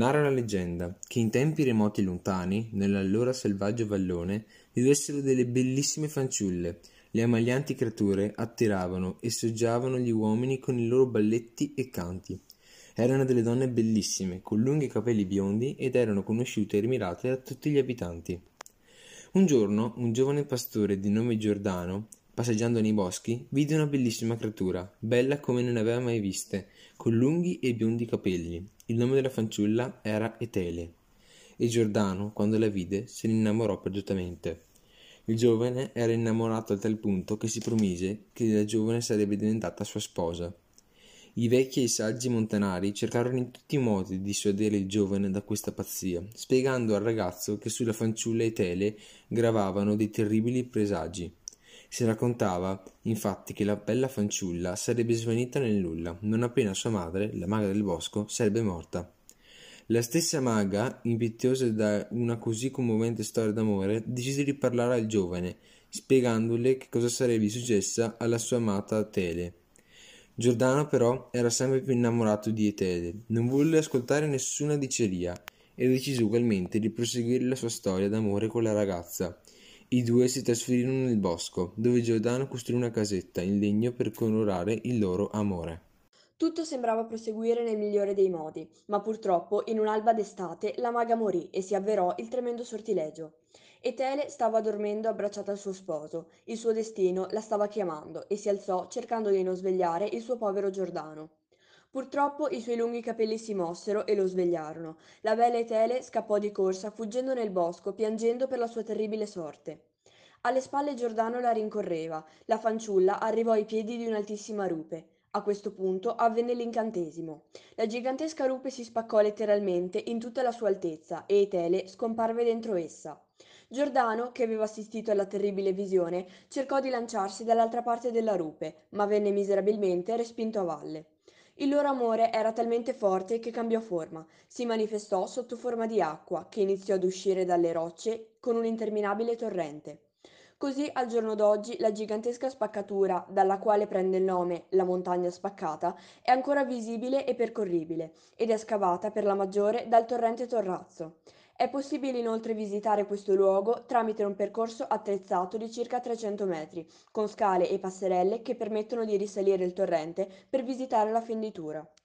la leggenda che in tempi remoti e lontani, nell'allora selvaggio vallone, vivessero delle bellissime fanciulle. Le ammaglianti creature attiravano e soggiavano gli uomini con i loro balletti e canti. Erano delle donne bellissime, con lunghi capelli biondi ed erano conosciute e ammirate da tutti gli abitanti. Un giorno un giovane pastore di nome Giordano Passeggiando nei boschi, vide una bellissima creatura, bella come non aveva mai viste, con lunghi e biondi capelli. Il nome della fanciulla era Etele. E Giordano, quando la vide, se ne innamorò perdutamente. Il giovane era innamorato a tal punto che si promise che la giovane sarebbe diventata sua sposa. I vecchi e i saggi montanari cercarono in tutti i modi di dissuadere il giovane da questa pazzia, spiegando al ragazzo che sulla fanciulla Etele gravavano dei terribili presagi. Si raccontava, infatti, che la bella fanciulla sarebbe svanita nel nulla, non appena sua madre, la maga del bosco, sarebbe morta. La stessa maga, impietosa da una così commovente storia d'amore, decise di parlare al giovane, spiegandole che cosa sarebbe successa alla sua amata Tele. Giordano però era sempre più innamorato di Etele, non volle ascoltare nessuna diceria e decise ugualmente di proseguire la sua storia d'amore con la ragazza, i due si trasferirono nel bosco, dove Giordano costruì una casetta in legno per coronare il loro amore. Tutto sembrava proseguire nel migliore dei modi, ma purtroppo in un'alba d'estate la maga morì e si avverò il tremendo sortilegio. Etele stava dormendo abbracciata al suo sposo, il suo destino la stava chiamando e si alzò cercando di non svegliare il suo povero Giordano. Purtroppo i suoi lunghi capelli si mossero e lo svegliarono. La bella Etele scappò di corsa, fuggendo nel bosco, piangendo per la sua terribile sorte. Alle spalle Giordano la rincorreva. La fanciulla arrivò ai piedi di un'altissima rupe. A questo punto avvenne l'incantesimo. La gigantesca rupe si spaccò letteralmente in tutta la sua altezza e Etele scomparve dentro essa. Giordano, che aveva assistito alla terribile visione, cercò di lanciarsi dall'altra parte della rupe, ma venne miserabilmente respinto a valle. Il loro amore era talmente forte che cambiò forma, si manifestò sotto forma di acqua, che iniziò ad uscire dalle rocce con un interminabile torrente. Così al giorno d'oggi la gigantesca spaccatura, dalla quale prende il nome la montagna spaccata, è ancora visibile e percorribile, ed è scavata per la maggiore dal torrente Torrazzo. È possibile inoltre visitare questo luogo tramite un percorso attrezzato di circa 300 metri, con scale e passerelle che permettono di risalire il torrente per visitare la fenditura.